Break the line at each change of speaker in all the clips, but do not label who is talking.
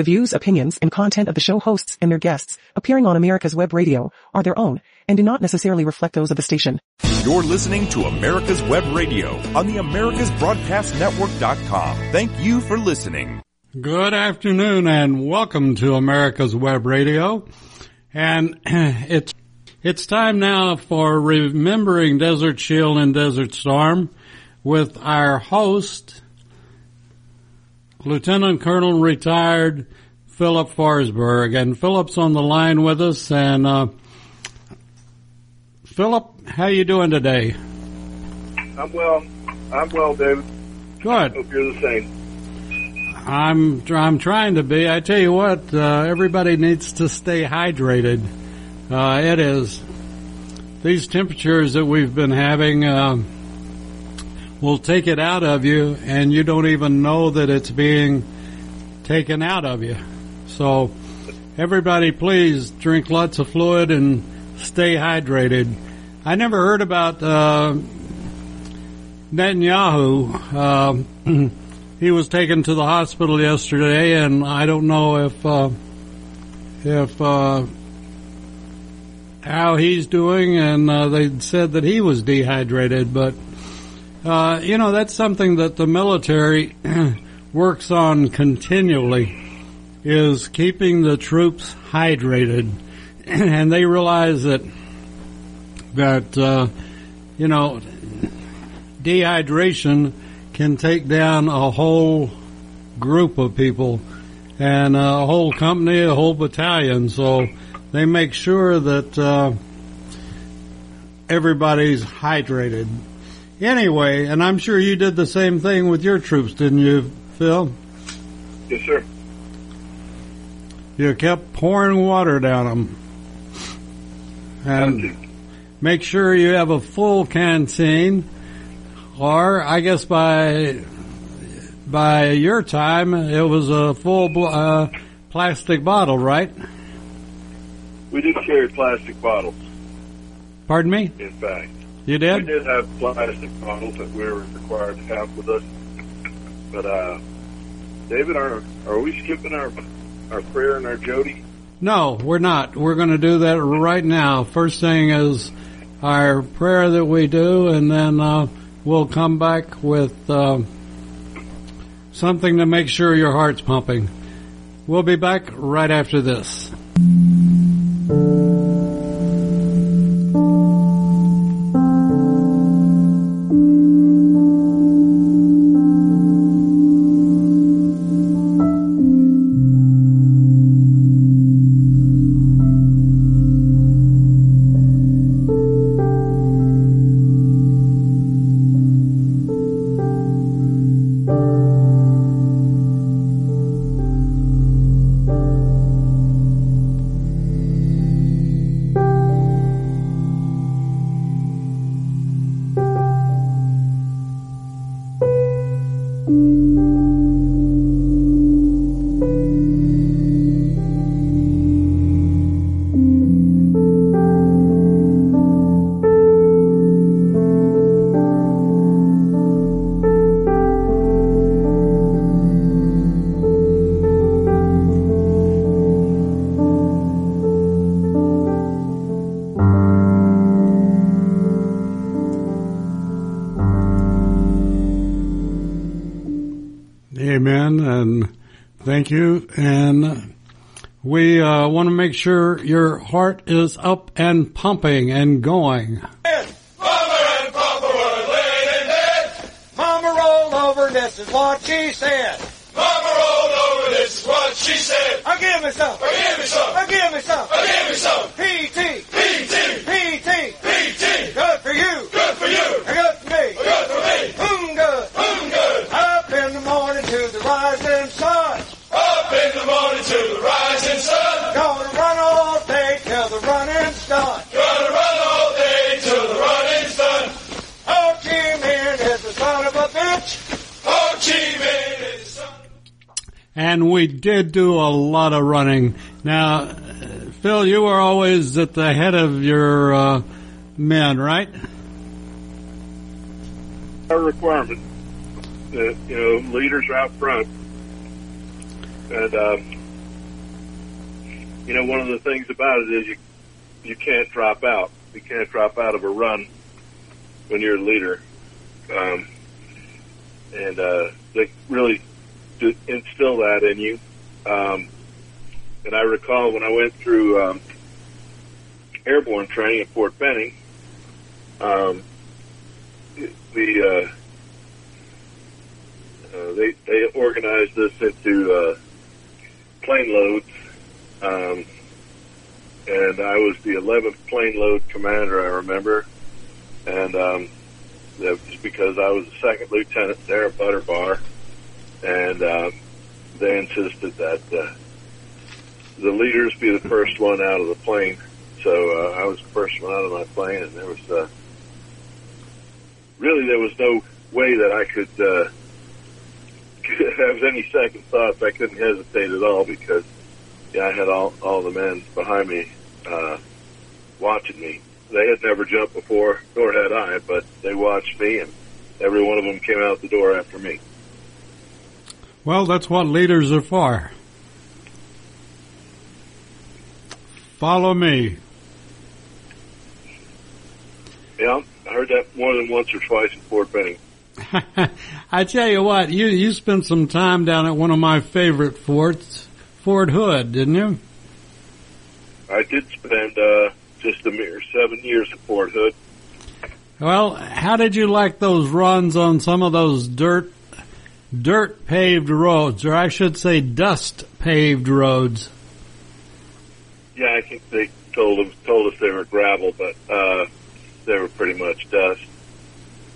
The views, opinions, and content of the show hosts and their guests appearing on America's Web Radio are their own and do not necessarily reflect those of the station.
You're listening to America's Web Radio on the AmericasBroadcastNetwork.com. Thank you for listening.
Good afternoon and welcome to America's Web Radio. And it's it's time now for remembering Desert Shield and Desert Storm with our host, Lieutenant Colonel retired Philip Forsberg. And Philip's on the line with us. And uh, Philip, how you doing today?
I'm well. I'm well, David.
Good.
Hope you're the same.
I'm I'm trying to be. I tell you what, uh, everybody needs to stay hydrated. Uh, it is these temperatures that we've been having uh, will take it out of you, and you don't even know that it's being taken out of you. So, everybody, please drink lots of fluid and stay hydrated. I never heard about uh, Netanyahu. Um, he was taken to the hospital yesterday, and I don't know if uh, if uh, how he's doing. And uh, they said that he was dehydrated, but uh, you know that's something that the military works on continually is keeping the troops hydrated, and they realize that that uh, you know dehydration can take down a whole group of people and a whole company, a whole battalion. So they make sure that uh, everybody's hydrated. Anyway, and I'm sure you did the same thing with your troops, didn't you, Phil?
Yes, sir.
You kept pouring water down them. And make sure you have a full canteen or I guess by by your time it was a full uh, plastic bottle, right?
We did carry plastic bottles.
Pardon me?
In fact,
you did.
We did have plastic bottles that we were required to have with us. But uh, David, are are we skipping our our prayer and our Jody?
No, we're not. We're going to do that right now. First thing is our prayer that we do, and then. Uh, we'll come back with uh, something to make sure your heart's pumping. We'll be back right after this. Make sure your heart is up and pumping and going.
Mama rolled over, this is what she said.
Mama rolled over, this is what she said.
I give me some.
I give me some.
I give me some.
I give me some.
PT.
PT.
PT.
PT.
Good for you.
Good for you.
Good for me.
Good for me.
Boom
And we did do a lot of running. Now, uh, Phil, you were always at the head of your uh, men, right?
Our requirement that you know leaders are out front, and uh, you know, one of the things about it is you you can't drop out. You can't drop out of a run when you're a leader, um, and uh, they really do instill that in you. Um, and I recall when I went through um, airborne training at Fort Benning, um, the uh, uh, they they organized us into uh, plane loads, um, and I was the 11th plane load commander. I remember, and um, that was because I was the second lieutenant there at Butter Bar, and um, they insisted that uh, the leaders be the first one out of the plane. So uh, I was the first one out of my plane, and there was uh, really there was no way that I could. Uh, have any second thoughts, I couldn't hesitate at all because yeah, I had all all the men behind me uh, watching me. They had never jumped before, nor had I, but they watched me, and every one of them came out the door after me.
Well, that's what leaders are for. Follow me.
Yeah, I heard that more than once or twice in Fort Benning.
I tell you what, you you spent some time down at one of my favorite forts, Fort Hood, didn't you?
I did spend uh, just a mere seven years at Fort Hood.
Well, how did you like those runs on some of those dirt dirt paved roads, or I should say dust paved roads?
Yeah, I think they told them told us they were gravel, but uh, they were pretty much dust.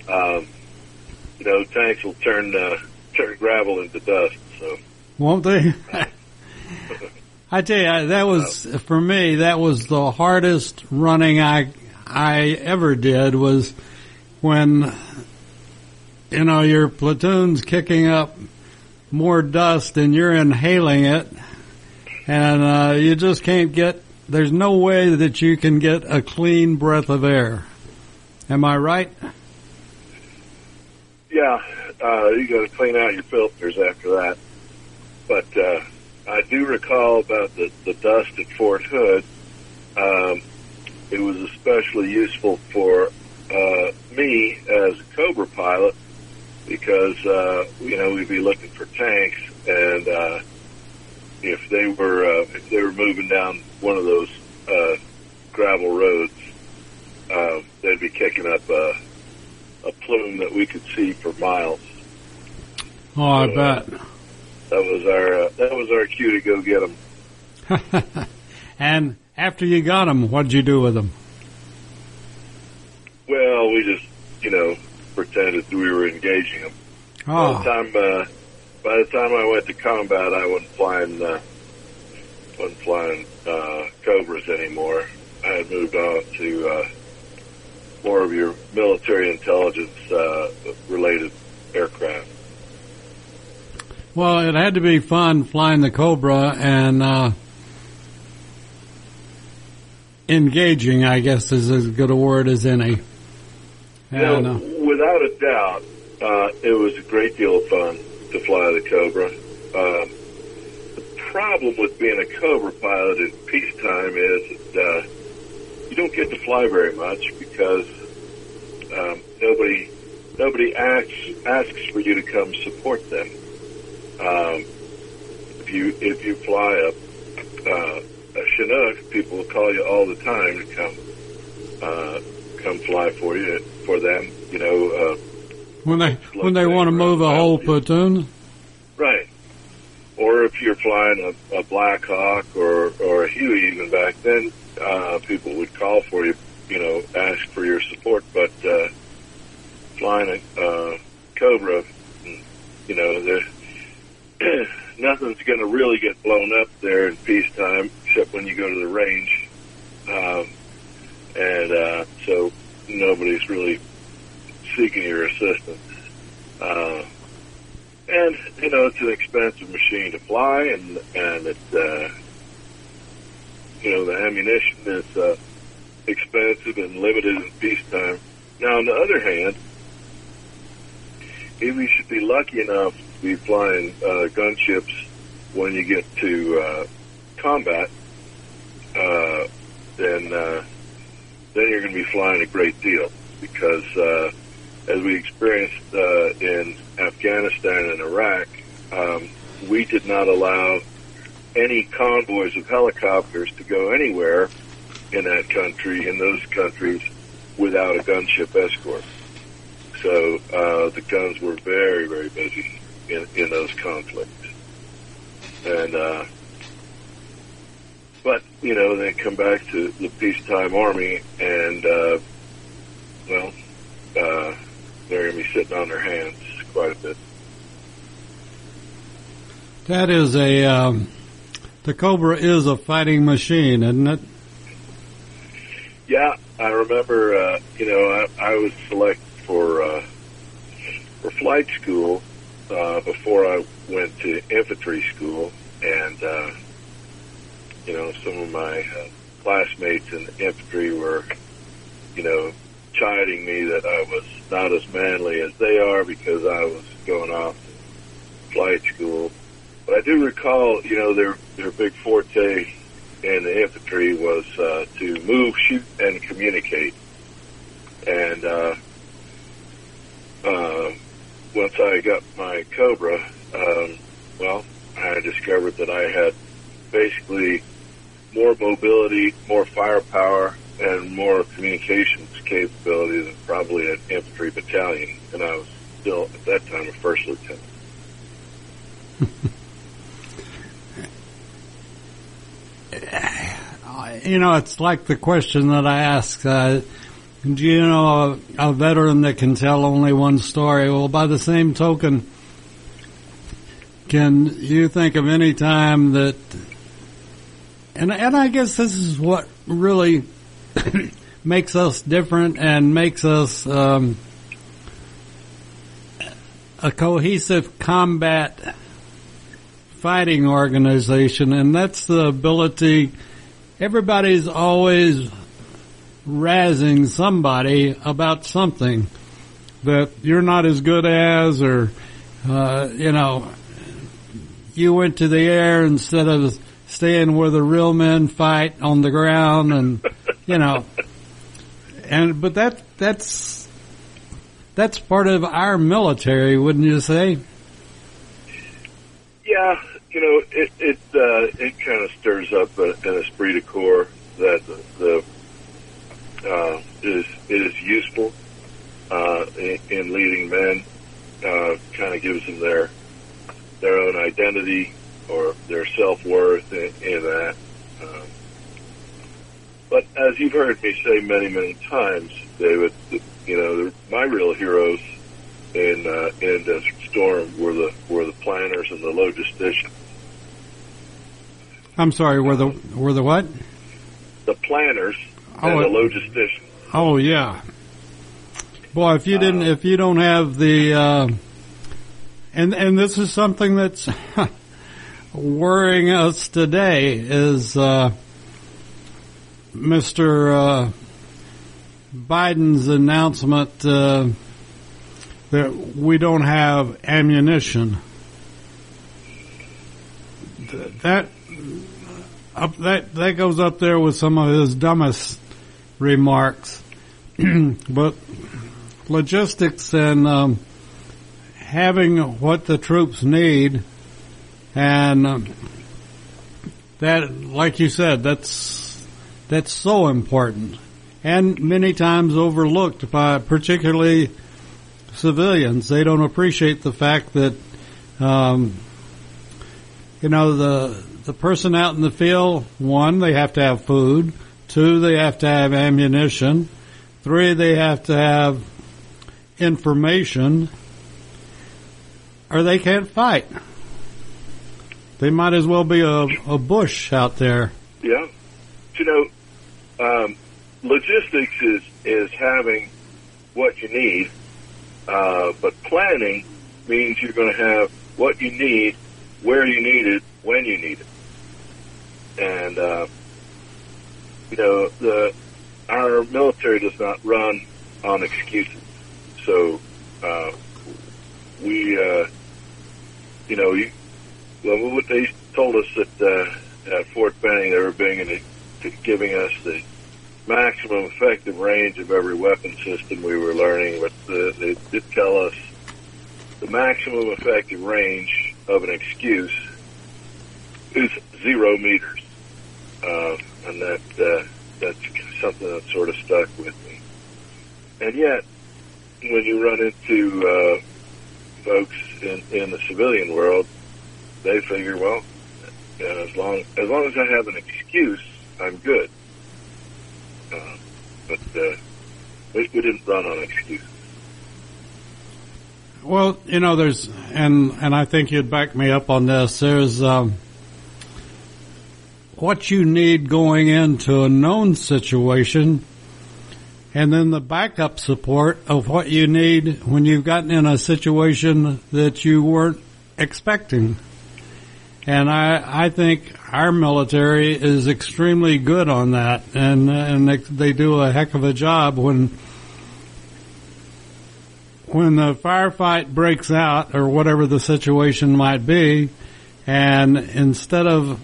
Um, you know, tanks will turn uh, turn gravel into dust. So
won't they? I tell you, that was for me. That was the hardest running I I ever did. Was when you know your platoon's kicking up more dust and you're inhaling it, and uh, you just can't get. There's no way that you can get a clean breath of air. Am I right?
Yeah, uh, you got to clean out your filters after that. But uh, I do recall about the, the dust at Fort Hood. Um, it was especially useful for uh, me as a Cobra pilot because uh, you know we'd be looking for tanks, and uh, if they were uh, if they were moving down one of those uh, gravel roads, uh, they'd be kicking up a, a plume that we could see for miles.
Oh, I so, bet.
That was our uh, that was our cue to go get them.
and after you got them, what did you do with them?
Well, we just you know pretended we were engaging them.
Oh.
By the time uh, by the time I went to combat, I wasn't flying uh, wasn't flying uh, Cobras anymore. I had moved on to uh, more of your military intelligence uh, related aircraft.
Well, it had to be fun flying the Cobra and uh, engaging. I guess is as good a word as any.
Without a doubt, uh, it was a great deal of fun to fly the Cobra. Um, the problem with being a Cobra pilot in peacetime is that uh, you don't get to fly very much because um, nobody nobody asks asks for you to come support them. Um, if you if you fly a, uh, a Chinook, people will call you all the time to come uh, come fly for you for them. You know, uh,
when they when they want to move a whole platoon,
right? Or if you're flying a, a Black Hawk or or a Huey, even back then, uh, people would call for you. You know, ask for your support, but uh, flying a uh, Cobra, you know, nothing's going to really get blown up there in peacetime, except when you go to the range. Um, and uh, so nobody's really seeking your assistance. Uh, and you know it's an expensive machine to fly, and and it uh, you know the ammunition is uh, expensive and limited in peacetime. Now, on the other hand, if you should be lucky enough to be flying uh, gunships when you get to uh, combat, uh, then uh, then you're going to be flying a great deal because uh, as we experienced uh, in Afghanistan and Iraq, um, we did not allow any convoys of helicopters to go anywhere in that country, in those countries, without a gunship escort. So uh, the guns were very, very busy in, in those conflicts. And, uh, you know, they come back to the peacetime army and, uh, well, uh, they're going to be sitting on their hands quite a bit.
That is a, um, the Cobra is a fighting machine, isn't it?
Yeah, I remember, uh, you know, I, I was selected for, uh, for flight school, uh, before I went to infantry school and, uh, you know, some of my uh, classmates in the infantry were, you know, chiding me that I was not as manly as they are because I was going off to flight school. But I do recall, you know, their their big forte in the infantry was uh, to move, shoot, and communicate. And uh, uh, once I got my Cobra, um, well, I discovered that I had basically more mobility, more firepower, and more communications capability than probably an infantry battalion. And I was still at that time a first lieutenant.
you know, it's like the question that I asked. Uh, do you know a, a veteran that can tell only one story? Well, by the same token, can you think of any time that, and and I guess this is what really makes us different and makes us um, a cohesive combat fighting organization, and that's the ability. Everybody's always razzing somebody about something that you're not as good as, or uh, you know, you went to the air instead of staying where the real men fight on the ground, and you know, and but that that's that's part of our military, wouldn't you say?
Yeah, you know, it it uh, it kind of stirs up a, an esprit de corps that the, the uh, is is useful uh, in, in leading men. Uh, kind of gives them their their own identity or their self worth in, in that. Um, but as you've heard me say many many times, David, you know, my real heroes in uh, in Desert Storm were the were the planners and the logisticians.
I'm sorry, were the were the what?
The planners
Oh,
and the
it-
logisticians.
Oh yeah. Boy, if you didn't, if you don't have the, uh, and and this is something that's worrying us today is uh, Mr. Uh, Biden's announcement uh, that we don't have ammunition. That up that that goes up there with some of his dumbest remarks. but logistics and um, having what the troops need, and um, that, like you said, that's that's so important, and many times overlooked by particularly civilians. They don't appreciate the fact that, um, you know, the the person out in the field. One, they have to have food. Two, they have to have ammunition. Three, they have to have information or they can't fight. They might as well be a, a bush out there.
Yeah. You know, um, logistics is, is having what you need, uh, but planning means you're going to have what you need, where you need it, when you need it. And, uh, you know, the, our military does not run on excuses. So, uh, we, uh, you know, you, well, they told us that, uh, at Fort Benning they were bringing giving us the maximum effective range of every weapon system we were learning. But the, they did tell us the maximum effective range of an excuse is zero meters, uh, and that uh, that's something that sort of stuck with me. And yet, when you run into uh, folks in, in the civilian world, they figure, well, as long as long as I have an excuse, I'm good. Uh, but uh, we didn't run on excuses.
Well, you know, there's, and and I think you'd back me up on this. There's um, what you need going into a known situation, and then the backup support of what you need when you've gotten in a situation that you weren't expecting. And I, I think our military is extremely good on that, and and they, they do a heck of a job when when the firefight breaks out or whatever the situation might be, and instead of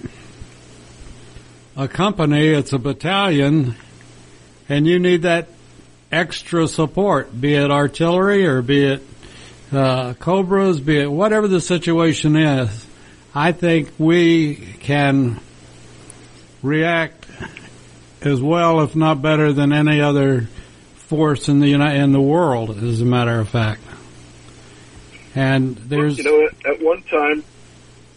a company, it's a battalion, and you need that extra support, be it artillery or be it uh, Cobras, be it whatever the situation is. I think we can react as well, if not better, than any other force in the United, in the world, as a matter of fact. And there's,
you know, at one time,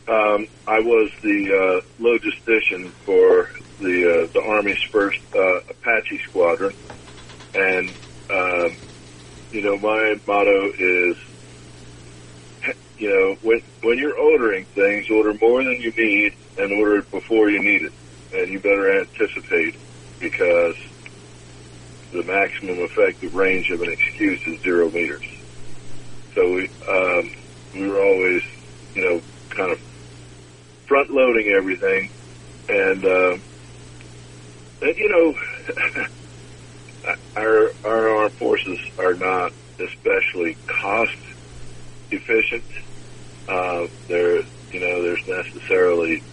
um, I was the uh, logistician for the uh, the Army's first uh, Apache squadron, and um, you know, my motto is, you know, when when you're ordering things, order more than you need and order it before you need it, and you better anticipate because the maximum effective range of an excuse is zero meters. So we um, we were always, you know, kind of front loading everything, and uh, and you know, our our armed forces are not especially cost efficient. Uh, there, you know, there's necessarily,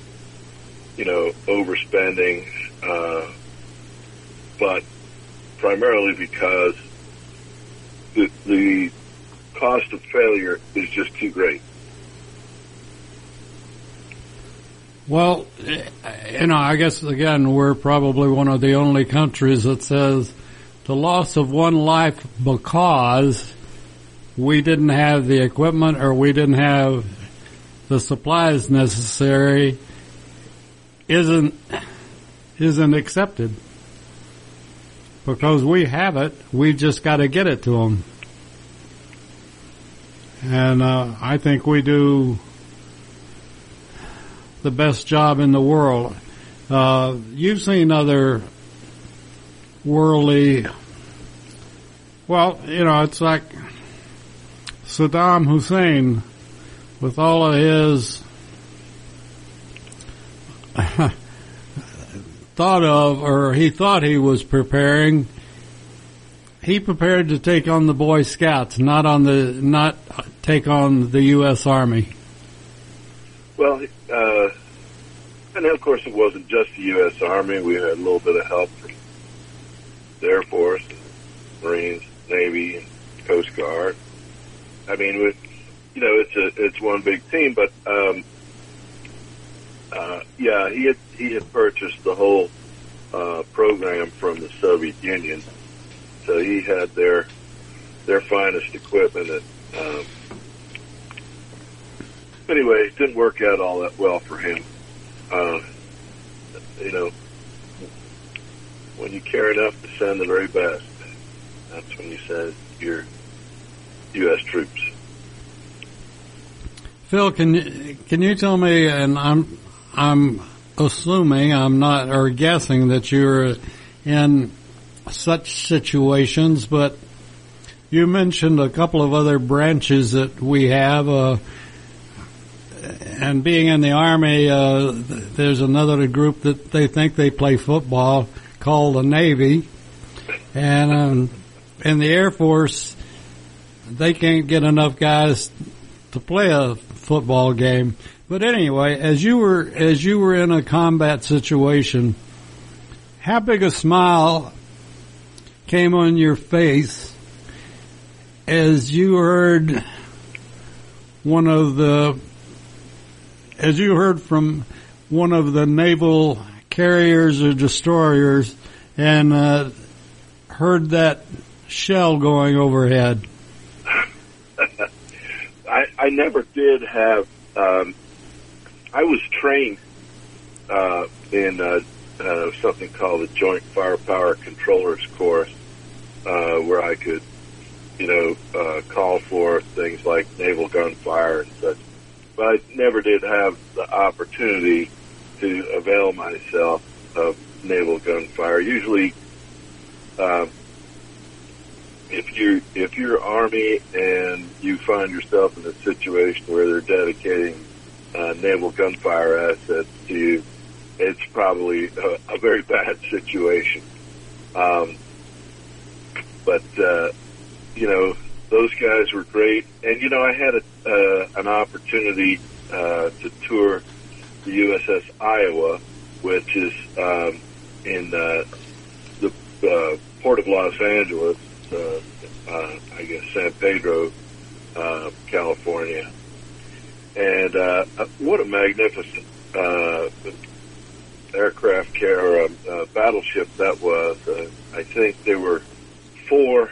you know, overspending, uh, but primarily because the, the cost of failure is just too great.
Well, you know, I guess again, we're probably one of the only countries that says the loss of one life because we didn't have the equipment or we didn't have the supplies necessary isn't isn't accepted because we have it. We've just got to get it to them, and uh, I think we do the best job in the world. Uh, you've seen other worldly, well, you know, it's like Saddam Hussein with all of his thought of, or he thought he was preparing. He prepared to take on the Boy Scouts, not on the, not take on the U.S. Army.
Well, uh, and of course it wasn't just the U.S. Army. We had a little bit of help from the Air Force, Marines, Navy, and Coast Guard. I mean, with, you know, it's a it's one big team, but um, uh, yeah, he had he had purchased the whole uh, program from the Soviet Union, so he had their their finest equipment. And, um, anyway, it didn't work out all that well for him. Uh, you know, when you care enough to send the very best, that's when you send your U.S. troops.
Phil, can you, can you tell me, and I'm, I'm assuming, I'm not, or guessing that you're in such situations, but you mentioned a couple of other branches that we have, uh, and being in the army, uh, there's another group that they think they play football called the Navy, and um, in the Air Force, they can't get enough guys to play a football game. But anyway, as you were as you were in a combat situation, how big a smile came on your face as you heard one of the, as you heard from one of the naval carriers or destroyers and uh, heard that shell going overhead?
I, never did have. Um, I was trained uh, in uh, uh, something called the Joint Firepower Controllers Course, uh, where I could, you know, uh, call for things like naval gunfire and such. But I never did have the opportunity to avail myself of naval gunfire. Usually, um, if you if you're Army and you find yourself in a situation where they're dedicating uh, naval gunfire assets to you, it's probably a, a very bad situation. Um, but uh, you know, those guys were great, and you know, I had a, uh, an opportunity uh, to tour the USS Iowa, which is um, in uh, the uh, port of Los Angeles, uh, uh, I guess San Pedro, uh, California, and uh, what a magnificent uh, aircraft carrier, uh, uh, battleship that was. Uh, I think there were four.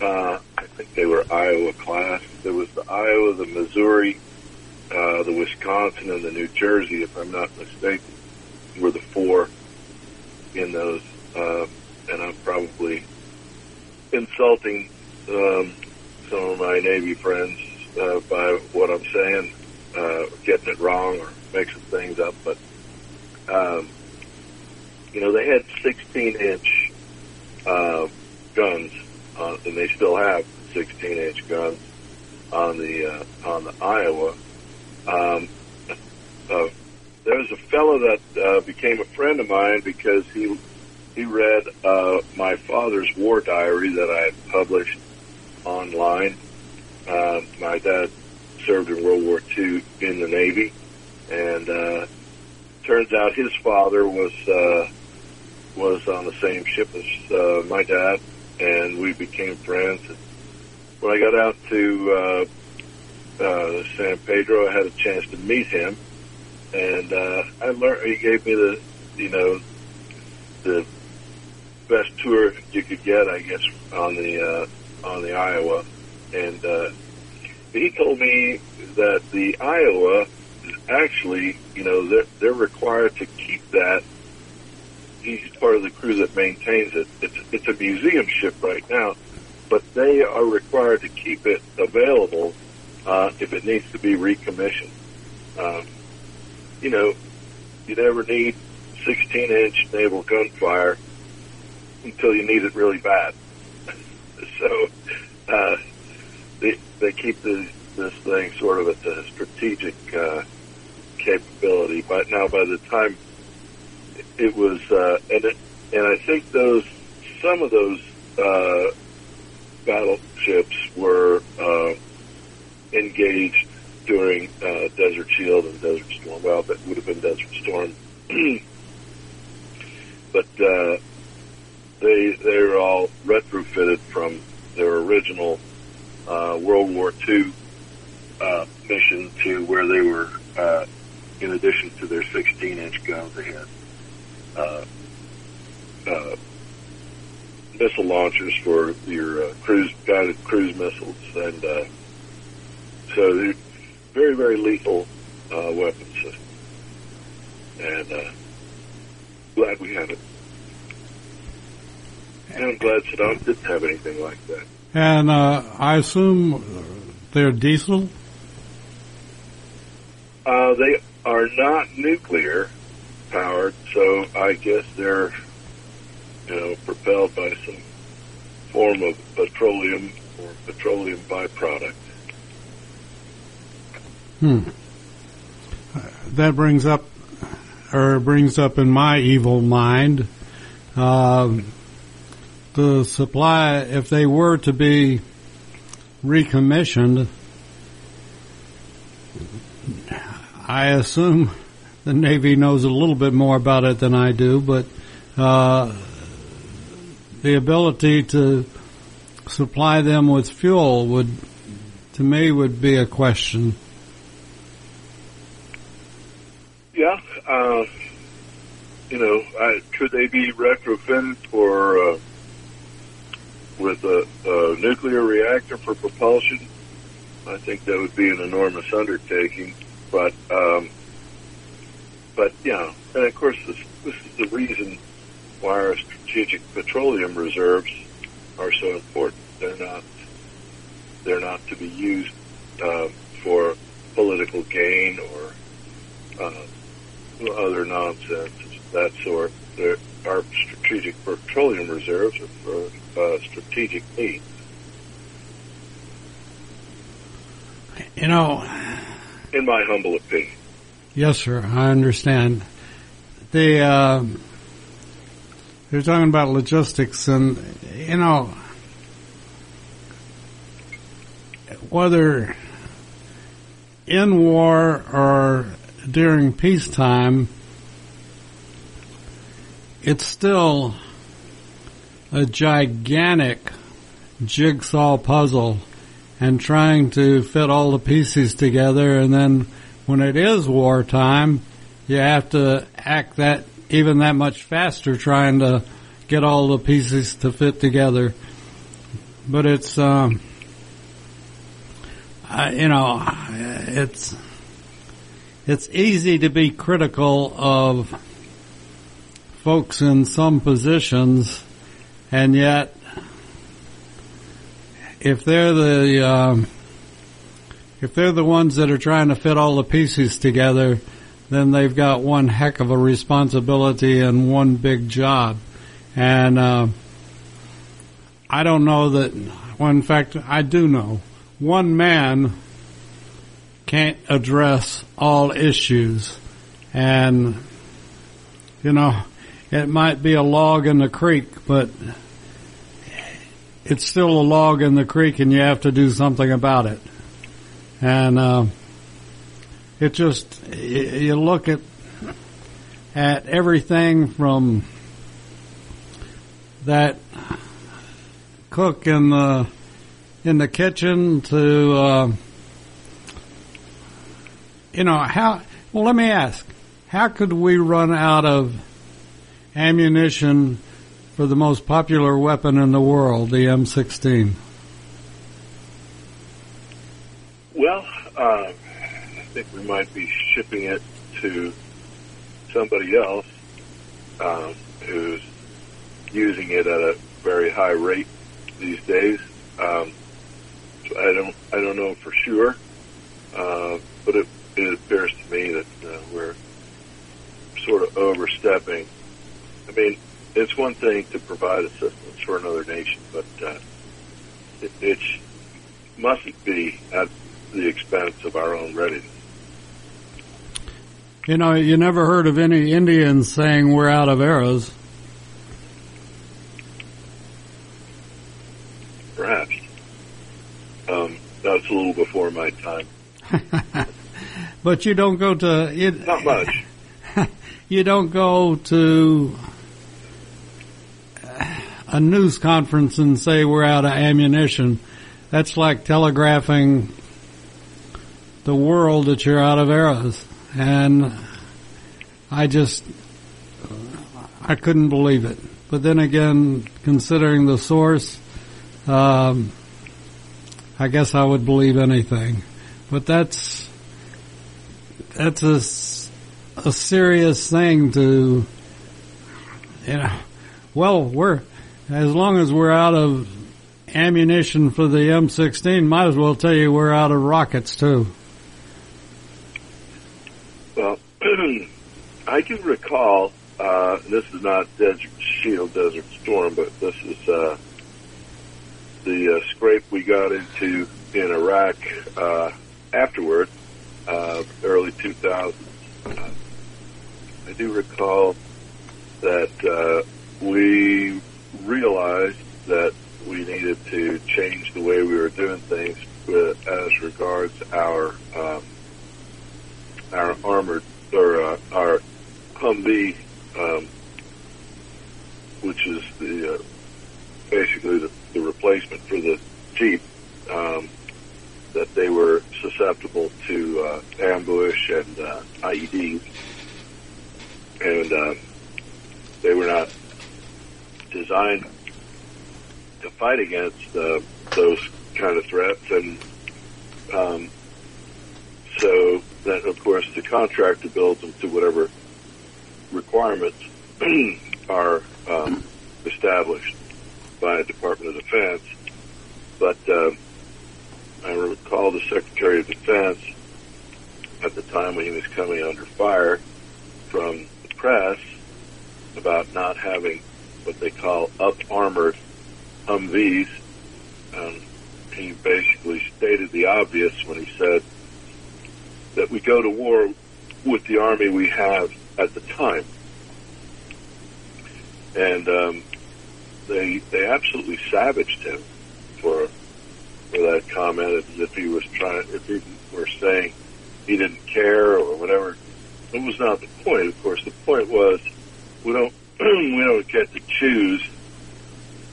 Uh, I think they were Iowa class. There was the Iowa, the Missouri, uh, the Wisconsin, and the New Jersey, if I'm not mistaken, were the four in those. Uh, and I'm probably insulting um, some of my Navy friends uh, by what I'm saying, uh, getting it wrong or mixing things up. But um, you know, they had 16 inch uh, guns, on, and they still have 16 inch guns on the uh, on the Iowa. Um, uh, there was a fellow that uh, became a friend of mine because he he read uh, my father's war diary that I published online. Uh, my dad served in World War II in the Navy, and uh, turns out his father was uh, was on the same ship as uh, my dad, and we became friends. And when I got out to uh, uh, San Pedro, I had a chance to meet him, and uh, I learned. He gave me the, you know, the best tour you could get, I guess, on the uh, on the Iowa, and uh, he told me that the Iowa is actually, you know, they're they're required to keep that. He's part of the crew that maintains it. It's it's a museum ship right now, but they are required to keep it available uh, if it needs to be recommissioned. Um, you know, you never need 16 inch naval gunfire until you need it really bad. so uh, they they keep the, this thing sort of at the strategic uh, capability. But now, by the time it was, uh, and it, and I think those some of those uh, battleships were uh, engaged during uh, Desert Shield and Desert Storm. Well, that would have been Desert Storm, but. Uh, they they were all retrofitted from their original uh, World War II uh, mission to where they were, uh, in addition to their 16 inch guns, they had uh, uh, missile launchers for your uh, cruise guided cruise missiles, and uh, so they're very very lethal uh. And uh, glad we have it. And I'm glad Saddam didn't have anything like that.
And uh, I assume they're diesel?
Uh, they are not nuclear powered, so I guess they're, you know, propelled by some form of petroleum or petroleum byproduct.
Hmm. That brings up, or brings up in my evil mind, um, the supply, if they were to be recommissioned, I assume the Navy knows a little bit more about it than I do, but uh, the ability to supply them with fuel would, to me, would be a question.
Yeah, uh, you know, I, could they be retrofitted for uh, with a, a nuclear reactor for propulsion? I think that would be an enormous undertaking, but um, but yeah, and of course this this is the reason why our strategic petroleum reserves are so important. They're not they're not to be used uh, for political gain or uh, other nonsense of that sort. They're, our strategic petroleum reserves are for uh, strategic needs.
You know,
in my humble opinion.
Yes, sir. I understand. The uh, they're talking about logistics, and you know whether in war or during peacetime, it's still a gigantic jigsaw puzzle and trying to fit all the pieces together and then when it is wartime you have to act that even that much faster trying to get all the pieces to fit together. But it's um I, you know it's it's easy to be critical of folks in some positions, and yet, if they're the um, if they're the ones that are trying to fit all the pieces together, then they've got one heck of a responsibility and one big job. And uh, I don't know that. Well, in fact, I do know one man can't address all issues. And, you know, it might be a log in the creek, but it's still a log in the creek and you have to do something about it. And, uh, it just, you look at, at everything from that cook in the, in the kitchen to, uh, you know, how, well, let me ask, how could we run out of ammunition for the most popular weapon in the world, the M16?
Well, uh, I think we might be shipping it to somebody else um, who's using it at a very high rate these days. Um, so I don't, I don't know for sure, uh, but it it appears to me that uh, we're sort of overstepping. I mean, it's one thing to provide assistance for another nation, but uh, it, it mustn't be at the expense of our own readiness.
You know, you never heard of any Indians saying we're out of arrows.
Perhaps. Um, that's a little before my time.
But you don't go to it.
Not much.
you don't go to a news conference and say we're out of ammunition. That's like telegraphing the world that you're out of arrows. And I just, I couldn't believe it. But then again, considering the source, um, I guess I would believe anything. But that's, that's a, a serious thing to, you know, well, we're, as long as we're out of ammunition for the M16, might as well tell you we're out of rockets too.
Well, I do recall, uh, this is not Desert Shield, Desert Storm, but this is, uh, the uh, scrape we got into in Iraq, uh, afterward, uh, early 2000s. Uh, I do recall that we realized that we needed to change the way we were doing things with, as regards our um, our armored or uh, our Humvee um, which is the uh, basically the, the replacement for the Jeep, um, that they were susceptible to uh, ambush and uh, IEDs, and uh, they were not designed to fight against uh, those kind of threats, and um, so then, of course, the contractor builds them to whatever requirements are um, established by the Department of Defense. But uh, I recall the Secretary of Defense at the time when he was coming under fire from the press about not having what they call up armored Humvees. Um, he basically stated the obvious when he said that we go to war with the army we have at the time. And um, they they absolutely savaged him for for that comment as if he was trying if he were saying he didn't care or whatever. It was not the point. Of course, the point was we don't we don't get to choose,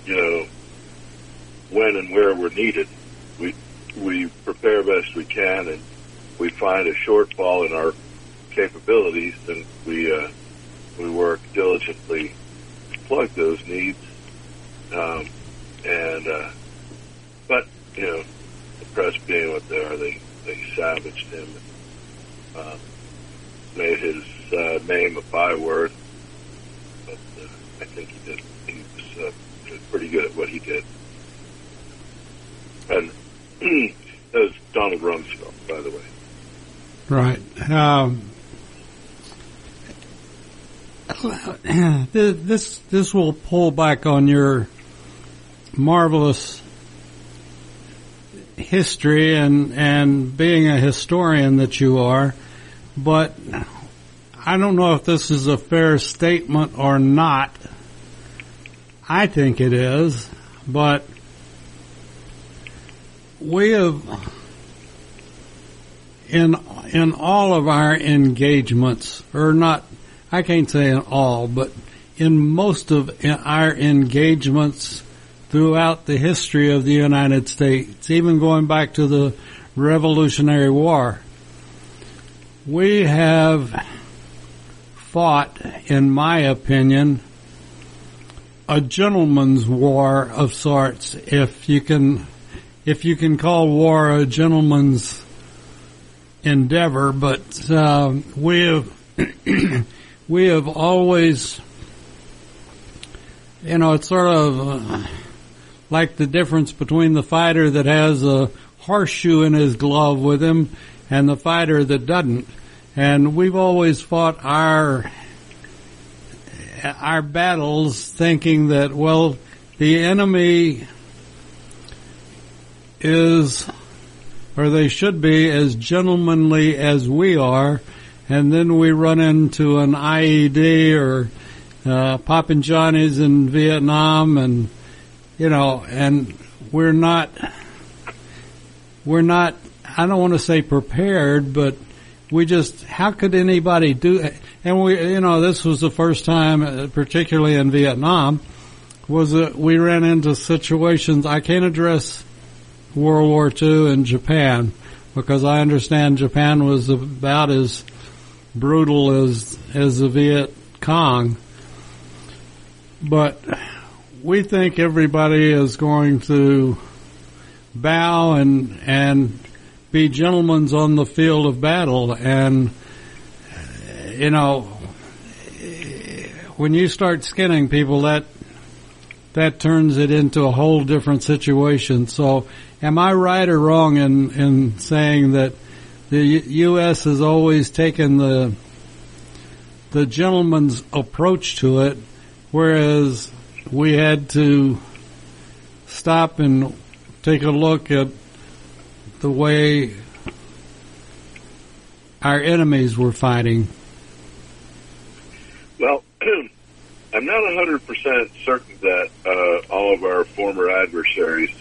you know, when and where we're needed. We we prepare best we can, and we find a shortfall in our capabilities, then we uh, we work diligently to plug those needs. Um, and uh, but you know, the press being what they are, they they savaged him, and, uh, made his uh, name a byword. I think he did. He was uh, pretty good at what he did. And that was Donald Rumsfeld, by the way.
Right. Um, this this will pull back on your marvelous history and and being a historian that you are, but I don't know if this is a fair statement or not. I think it is, but we have in in all of our engagements, or not, I can't say in all, but in most of our engagements throughout the history of the United States, even going back to the Revolutionary War, we have fought, in my opinion, a gentleman's war of sorts, if you can, if you can call war a gentleman's endeavor, but uh, we have we have always, you know, it's sort of uh, like the difference between the fighter that has a horseshoe in his glove with him and the fighter that doesn't. And we've always fought our our battles thinking that well, the enemy is or they should be as gentlemanly as we are, and then we run into an IED or uh, popping Johnnies in Vietnam, and you know, and we're not, we're not. I don't want to say prepared, but we just how could anybody do it? And we, you know, this was the first time, uh, particularly in Vietnam, was that we ran into situations. I can't address World War II in Japan because I understand Japan was about as brutal as as the Viet Cong. But we think everybody is going to bow and and be gentlemen on the field of battle and uh, you know when you start skinning people that that turns it into a whole different situation so Am I right or wrong in, in saying that the U.S. has always taken the the gentleman's approach to it, whereas we had to stop and take a look at the way our enemies were fighting?
Well, I'm not 100% certain that uh, all of our former adversaries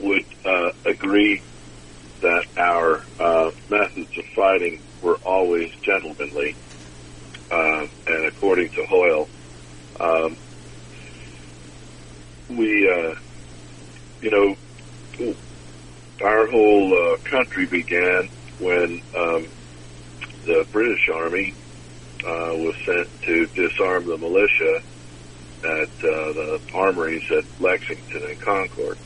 would uh, agree that our uh, methods of fighting were always gentlemanly. Uh, and according to Hoyle, um, we, uh, you know, our whole uh, country began when um, the British Army uh, was sent to disarm the militia at uh, the armories at Lexington and Concord,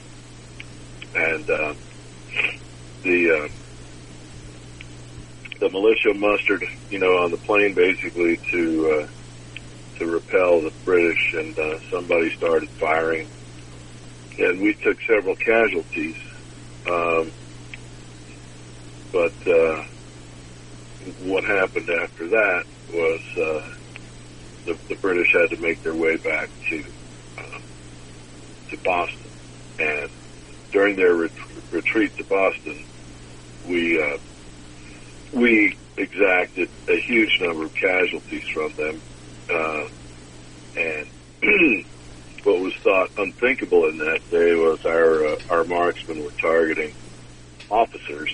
and uh, the uh, the militia mustered, you know, on the plain basically to uh, to repel the British, and uh, somebody started firing, and we took several casualties. Um, but uh, what happened after that was uh, the, the British had to make their way back to uh, to Boston, and during their ret- retreat to Boston, we uh, we exacted a huge number of casualties from them, uh, and what was thought unthinkable in that day was our uh, our marksmen were targeting officers,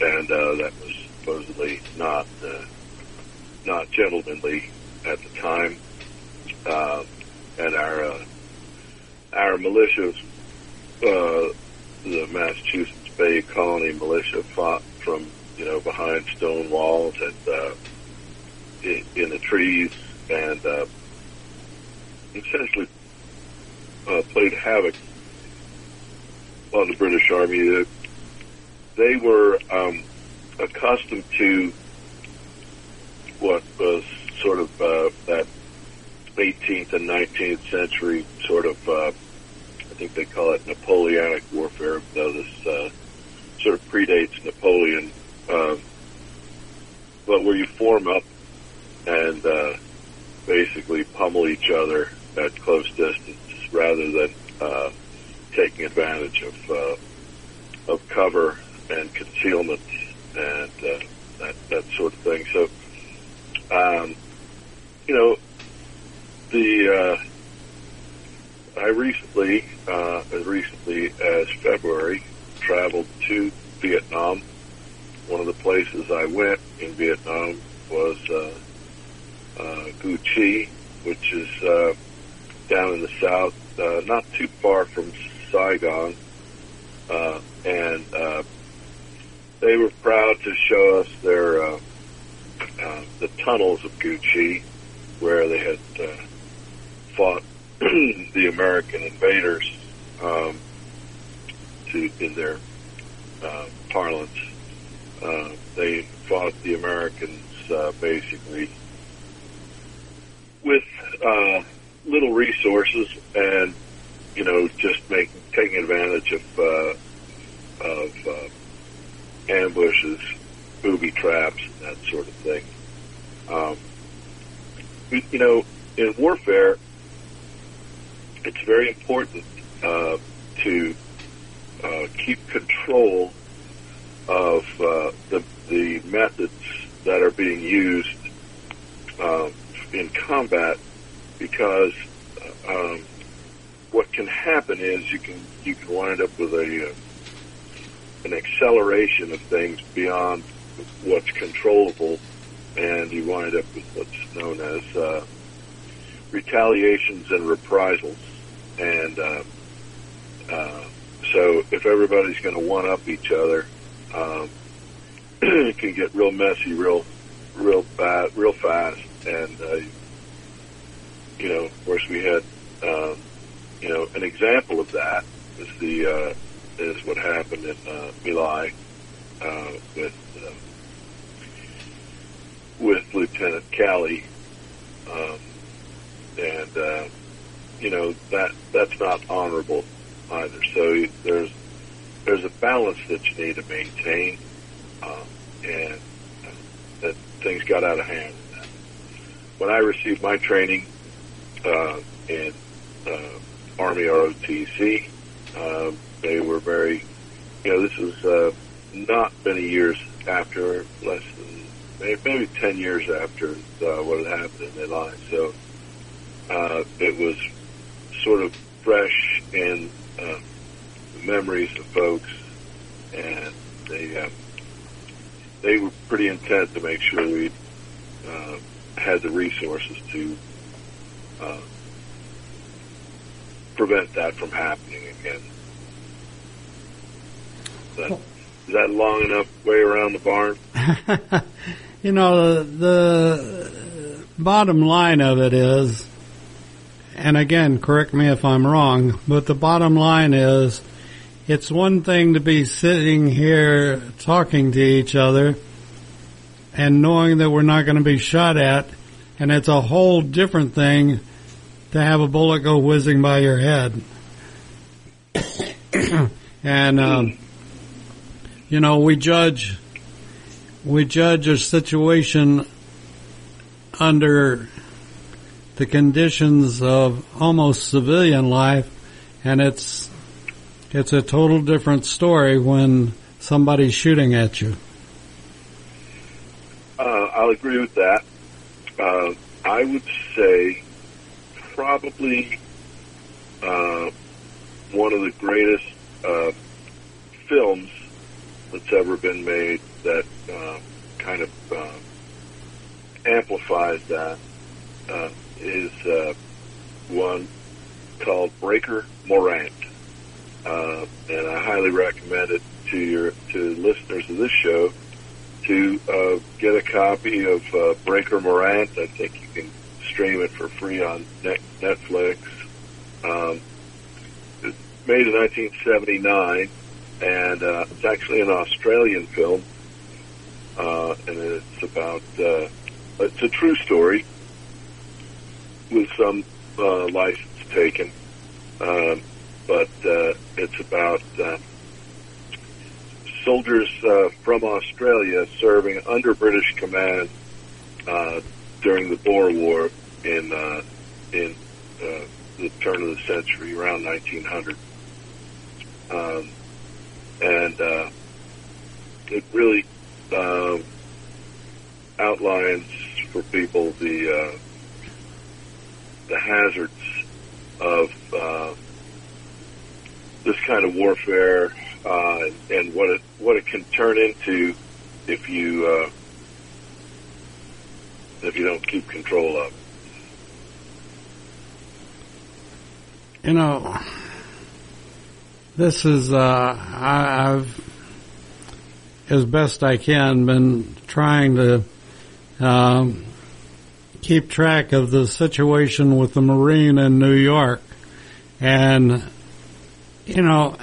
and uh, that was supposedly not uh, not gentlemanly at the time, uh, and our uh, our militias, uh, the Massachusetts Bay Colony militia, fought from you know behind stone walls and uh, in, in the trees, and uh, essentially uh, played havoc on the British Army. They were um, accustomed to what was sort of uh, that 18th and 19th century sort of, uh, I think they call it Napoleonic warfare, though this uh, sort of predates Napoleon, um, but where you form up and uh, basically pummel each other at close distance rather than uh, taking advantage of uh, of cover and concealment and uh, that that sort of thing. So, um, you know, the uh, I recently, uh, as recently as February, traveled to Vietnam. One of the places I went in Vietnam was uh, uh, which is uh, down in the south, uh, not too far from Saigon, uh, and uh, they were proud to show us their uh, uh, the tunnels of Cu Chi, where they had uh, fought the American invaders um, to in their uh, parlance. Uh, they fought the Americans uh, basically with uh, little resources and you know just making taking advantage of uh, of uh, ambushes, booby traps, and that sort of thing. Um, you, know, in warfare, it's very important uh, to uh, keep control of uh, the the methods that are being used um, in combat because um, what can happen is you can you can wind up with a uh, an acceleration of things beyond what's controllable, and you wind up with what's known as uh, retaliations and reprisals. And uh, uh, so, if everybody's going to one up each other, um, it can get real messy, real, real bad, real fast. And uh, know, of course, we had um, you know an example of that is the uh, is what happened in uh, My uh, with uh, with Lieutenant Calley, um, and uh, you know that that's not honorable either. So there's there's a balance that you need to maintain, um, and uh, that things got out of hand. When I received my training uh, in uh, Army ROTC, um, they were very, you know, this was uh, not many years after, less than maybe, maybe 10 years after uh, what had happened in their. So uh, it was sort of fresh in uh, memories of folks, and they uh, they were pretty intent to make sure we uh, had the resources to uh, prevent that from happening again. That, is that long enough way around the barn?
you know, the bottom line of it is, and again, correct me if I'm wrong, but the bottom line is, it's one thing to be sitting here talking to each other and knowing that we're not going to be shot at, and it's a whole different thing to have a bullet go whizzing by your head. and um, you know, we judge we judge a situation under the conditions of almost civilian life, and it's it's a total different story when somebody's shooting at you.
Uh, I'll agree with that. Uh, I would say probably uh, one of the greatest uh, films that's ever been made that uh, kind of uh, amplifies that uh, is uh, one called Breaker Morant, and I highly recommend it to your to listeners of this show to uh, get a copy of uh, Breaker Morant. I think you can stream it for free on net- Netflix. Um, it's made in 1979, and uh, it's actually an Australian film, uh, and it's about uh, it's a true story with some uh, license taken, um, but uh, it's about uh, soldiers uh, from Australia serving under British command uh, during the Boer War in uh, in uh, the turn of the century, around 1900, um, and uh, it really uh, outlines for people the the hazards of this kind of warfare uh, and what it what it can turn into if you uh, if you don't keep control of. it.
You know, this is, uh, I, I've, as best I can, been trying to um, keep track of the situation with the Marine in New York. And, you know,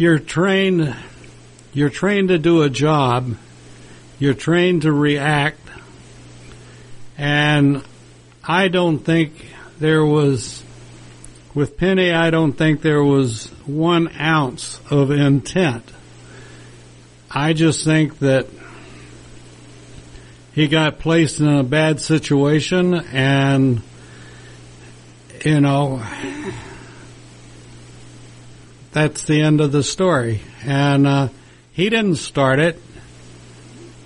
you're trained, you're trained to do a job, you're trained to react, and I don't think there was, with Penny, I don't think there was one ounce of intent. I just think that he got placed in a bad situation and, you know, that's the end of the story. And, uh, he didn't start it.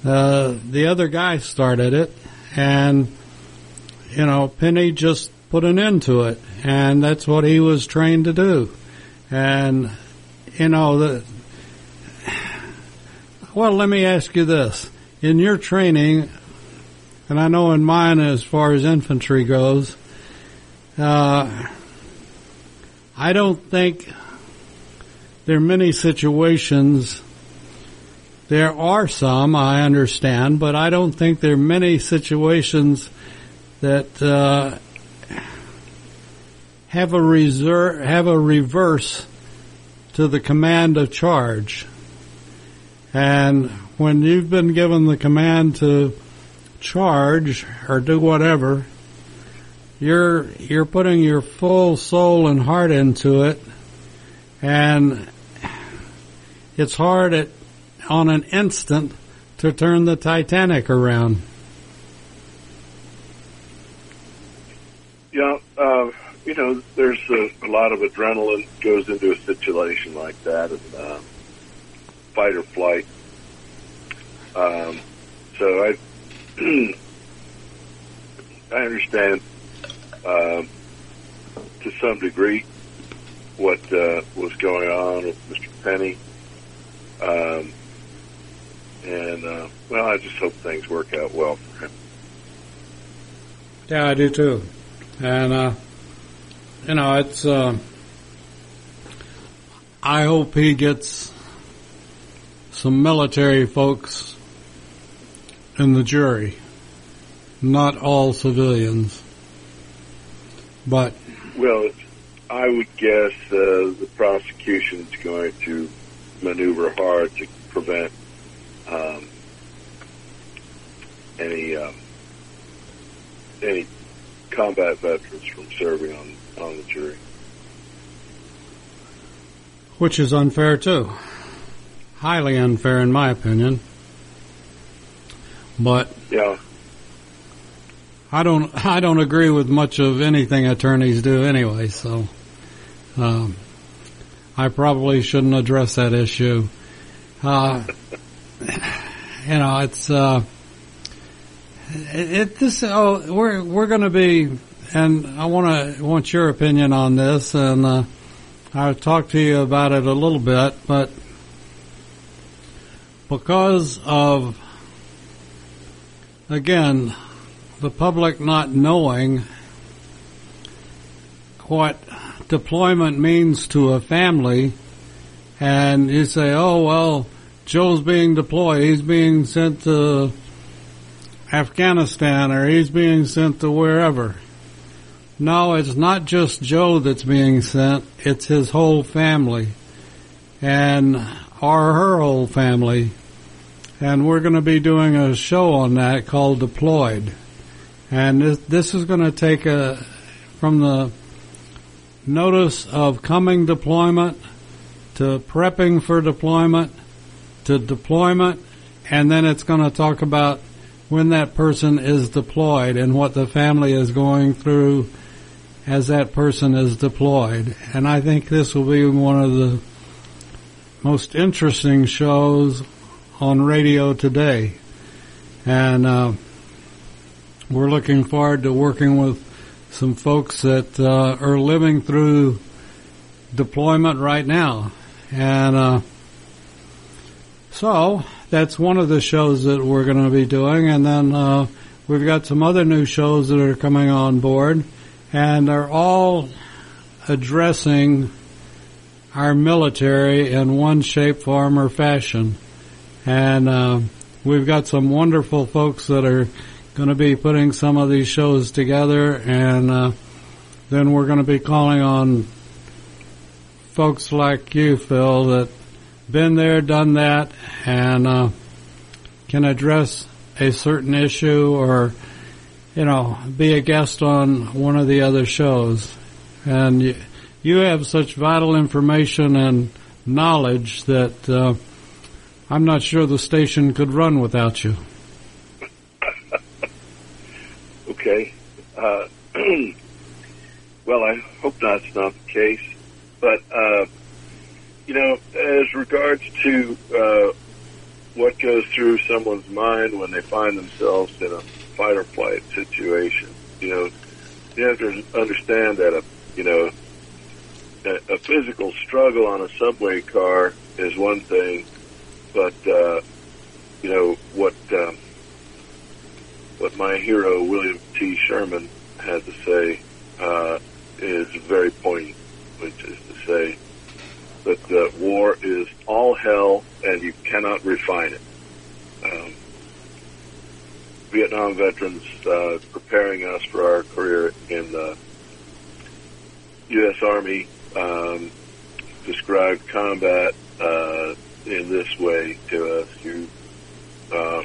Uh, the other guy started it and you know Penny just put an end to it, and that's what he was trained to do. And you know the well, let me ask you this: in your training, and I know in mine as far as infantry goes, uh, I don't think there are many situations there are some, I understand, but I don't think there are many situations that uh, have a reserve, have a reverse to the command of charge. And when you've been given the command to charge or do whatever, you're you're putting your full soul and heart into it, and it's hard at on an instant to turn the Titanic around.
Yeah, uh, you know, there's a, a lot of adrenaline goes into a situation like that, and uh, fight or flight. Um, so I, I understand um, to some degree what uh, was going on with Mr. Penny. Um, and uh, well, I just hope things work out well for him.
Yeah, I do too. And, uh, you know, it's, uh, I hope he gets some military folks in the jury, not all civilians. But
Well, I would guess uh, the prosecution's going to maneuver hard to prevent um, any um, any combat veterans from serving on on the jury.
which is unfair too. Highly unfair in my opinion. But
Yeah,
I don't I don't agree with much of anything attorneys do anyway, so um, I probably shouldn't address that issue. Uh, you know, it's uh, it, it this oh we're we're going to be and I want to want your opinion on this and uh, I'll talk to you about it a little bit, but because of again the public not knowing what deployment means to a family, and you say, oh, well, Joe's being deployed, he's being sent to Afghanistan, or he's being sent to wherever. No, it's not just Joe that's being sent, it's his whole family, and, or her whole family. And we're going to be doing a show on that called Deployed. And this, this is going to take a, from the notice of coming deployment to prepping for deployment to deployment, and then it's going to talk about when that person is deployed and what the family is going through as that person is deployed. And I think this will be one of the most interesting shows on radio today. And, uh, we're looking forward to working with some folks that uh, are living through deployment right now. And uh, so that's one of the shows that we're going to be doing. And then uh, we've got some other new shows that are coming on board. And they're all addressing our military in one shape, form, or fashion. And uh, we've got some wonderful folks that are going to be putting some of these shows together, and uh, then we're going to be calling on folks like you, Phil, that been there, done that, and uh, can address a certain issue or, you know, be a guest on one of the other shows. And you, you have such vital information and knowledge that uh, I'm not sure the station could run without you.
Okay. Uh, well, I hope that's not the case. But, uh, you know, as regards to uh, what goes through someone's mind when they find themselves in a fight or flight situation, you know, you have to understand that a, you know, a, a physical struggle on a subway car is one thing, but, uh, you know, what, um, what my hero William T. Sherman had to say uh, is very poignant, which is to say that uh, war is all hell and you cannot refine it. Um, Vietnam veterans uh, preparing us for our career in the U.S. Army um, described combat uh, in this way to us. You uh,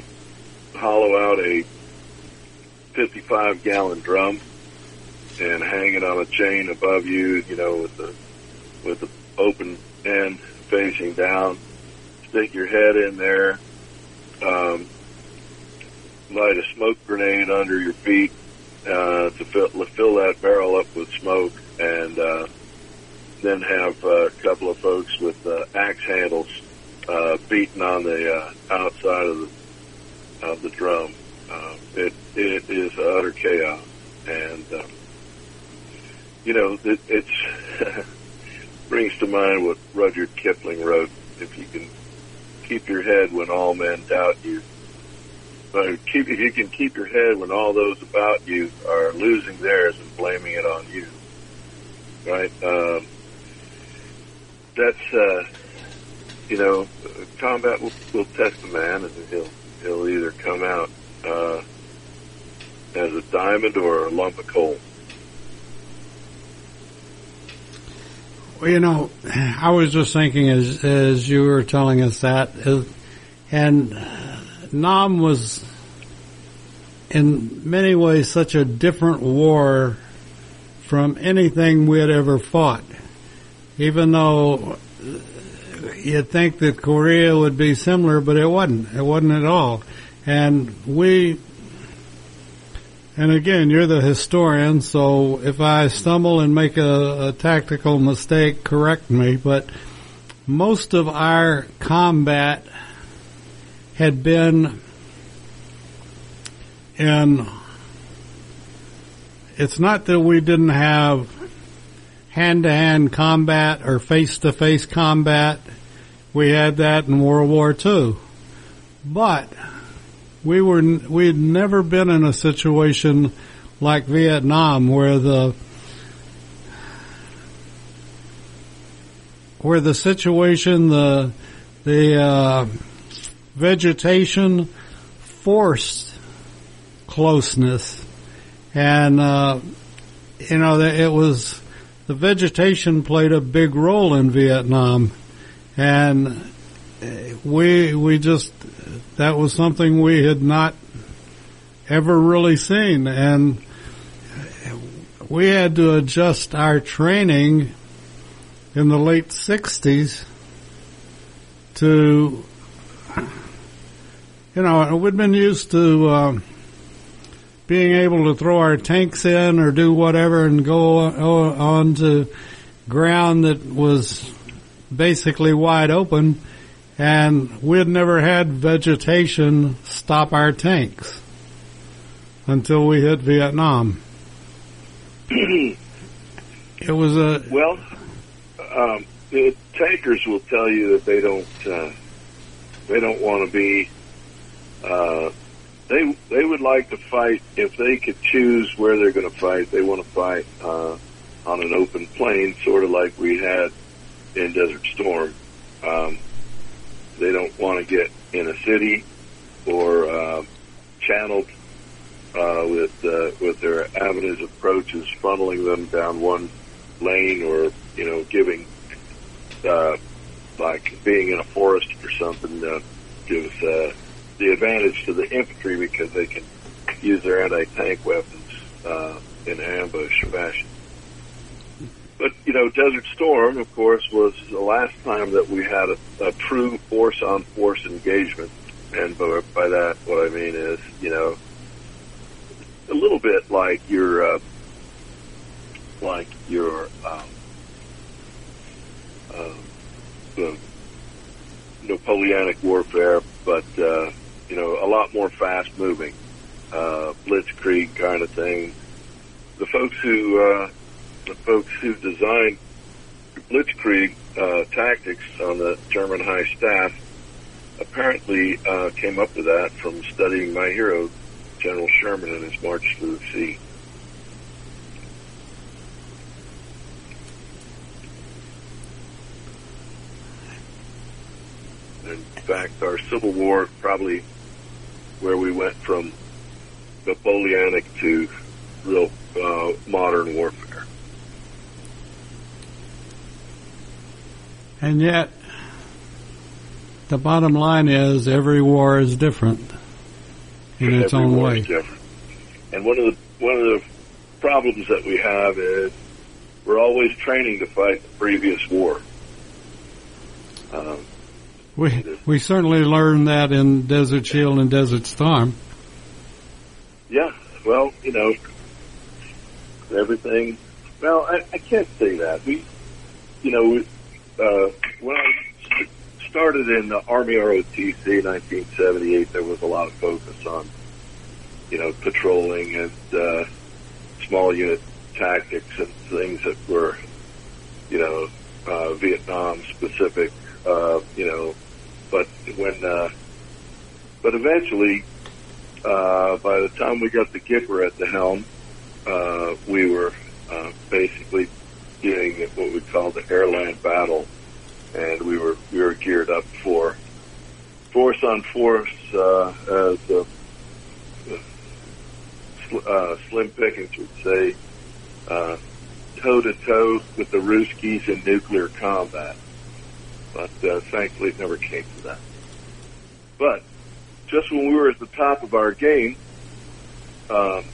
hollow out a 55 gallon drum and hang it on a chain above you, you know, with the, with the open end facing down. Stick your head in there, um, light a smoke grenade under your feet, uh, to fill, fill that barrel up with smoke and, uh, then have a couple of folks with uh, axe handles uh, beating on the uh, outside of the of the drum. Uh, it it is utter chaos, and um, you know it it's brings to mind what Rudyard Kipling wrote: "If you can keep your head when all men doubt you, but keep if you can keep your head when all those about you are losing theirs and blaming it on you, right? Um, that's uh, you know, combat will, will test a man, and he'll he'll either come out uh, as a diamond or a lump of coal.
Well, you know, I was just thinking as as you were telling us that, uh, and Nam was in many ways such a different war from anything we had ever fought. Even though you'd think that Korea would be similar, but it wasn't. It wasn't at all. And we, and again, you're the historian, so if I stumble and make a, a tactical mistake, correct me, but most of our combat had been in, it's not that we didn't have hand-to-hand combat or face-to-face combat. We had that in World War II. But we were we had never been in a situation like Vietnam where the where the situation the the uh, vegetation forced closeness. And uh, you know it was the vegetation played a big role in Vietnam. And we we just that was something we had not ever really seen. And we had to adjust our training in the late 60s to you know we'd been used to uh, being able to throw our tanks in or do whatever and go on to ground that was basically wide open and we had never had vegetation stop our tanks until we hit Vietnam. it was a
well. Um, the tankers will tell you that they don't uh, they don't want to be. Uh, they they would like to fight if they could choose where they're going to fight. They want to fight uh, on an open plain, sort of like we had in Desert Storm. Um, they don't want to get in a city or uh, channeled uh, with uh, with their avenues approaches, funneling them down one lane, or you know, giving uh, like being in a forest or something uh, gives uh, the advantage to the infantry because they can use their anti-tank weapons uh, in ambush fashion. But, you know, Desert Storm, of course, was the last time that we had a, a true force on force engagement. And by, by that, what I mean is, you know, a little bit like your, uh, like your, um, uh, Napoleonic warfare, but, uh, you know, a lot more fast moving, uh, blitzkrieg kind of thing. The folks who, uh, the folks who designed blitzkrieg uh, tactics on the German high staff apparently uh, came up with that from studying my hero, General Sherman, and his march through the sea. In fact, our Civil War probably where we went from Napoleonic to real uh, modern warfare.
And yet, the bottom line is every war is different in its
Every
own
war
way.
is different. And one of the one of the problems that we have is we're always training to fight the previous war. Um,
We we certainly learned that in Desert Shield and Desert Storm.
yeah, well, you know, everything. Well, I, I can't say that. We, you know, we, uh, when I started in the Army ROTC in 1978, there was a lot of focus on, you know, patrolling and uh, small unit tactics and things that were, you know, uh, Vietnam specific. Uh, you know, but when, uh, but eventually, uh, by the time we got the Gipper at the helm, uh, we were uh, basically doing what we call the airland battle, and we were we were geared up for force on force uh, as uh, uh, Slim Pickens would say, toe to toe with the Ruskies in nuclear combat. But uh, thankfully, it never came to that. But just when we were at the top of our game, um,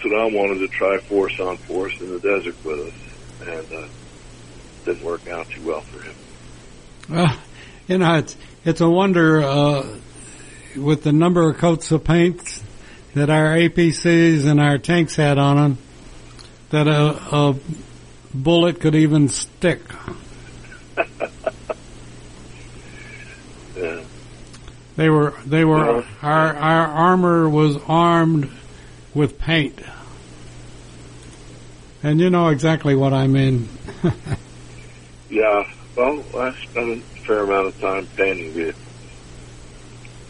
Saddam wanted to try force on force in the desert with us, and uh, didn't work out too well for him.
Well, you know, it's it's a wonder uh, with the number of coats of paint that our APCs and our tanks had on them that a, a bullet could even stick.
yeah.
They were they were our our armor was armed with paint. And you know exactly what I mean.
yeah, well, I spent a fair amount of time painting vehicles,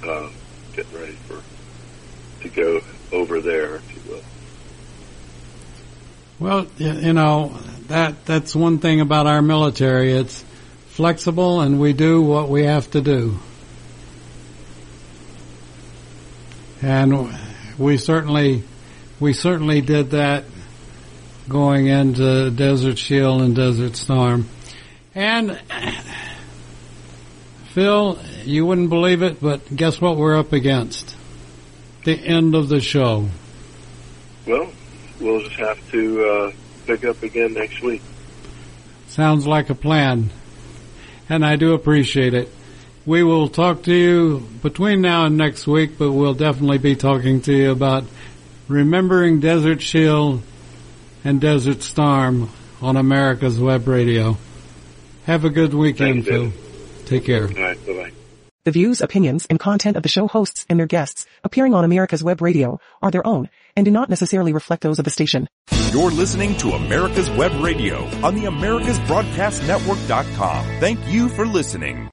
uh, getting ready for to go over there if you will.
well, you know that that's one thing about our military. It's flexible, and we do what we have to do. And we certainly, we certainly did that going into Desert Shield and Desert Storm. And Phil, you wouldn't believe it, but guess what we're up against? The end of the show.
Well, we'll just have to uh, pick up again next week.
Sounds like a plan. And I do appreciate it. We will talk to you between now and next week, but we'll definitely be talking to you about remembering Desert Shield and Desert Storm on America's Web Radio. Have a good weekend, Phil. Take care.
All right, bye-bye.
The views, opinions, and content of the show hosts and their guests appearing on America's Web Radio are their own and do not necessarily reflect those of the station.
You're listening to America's Web Radio on the AmericasBroadcastNetwork.com. Thank you for listening.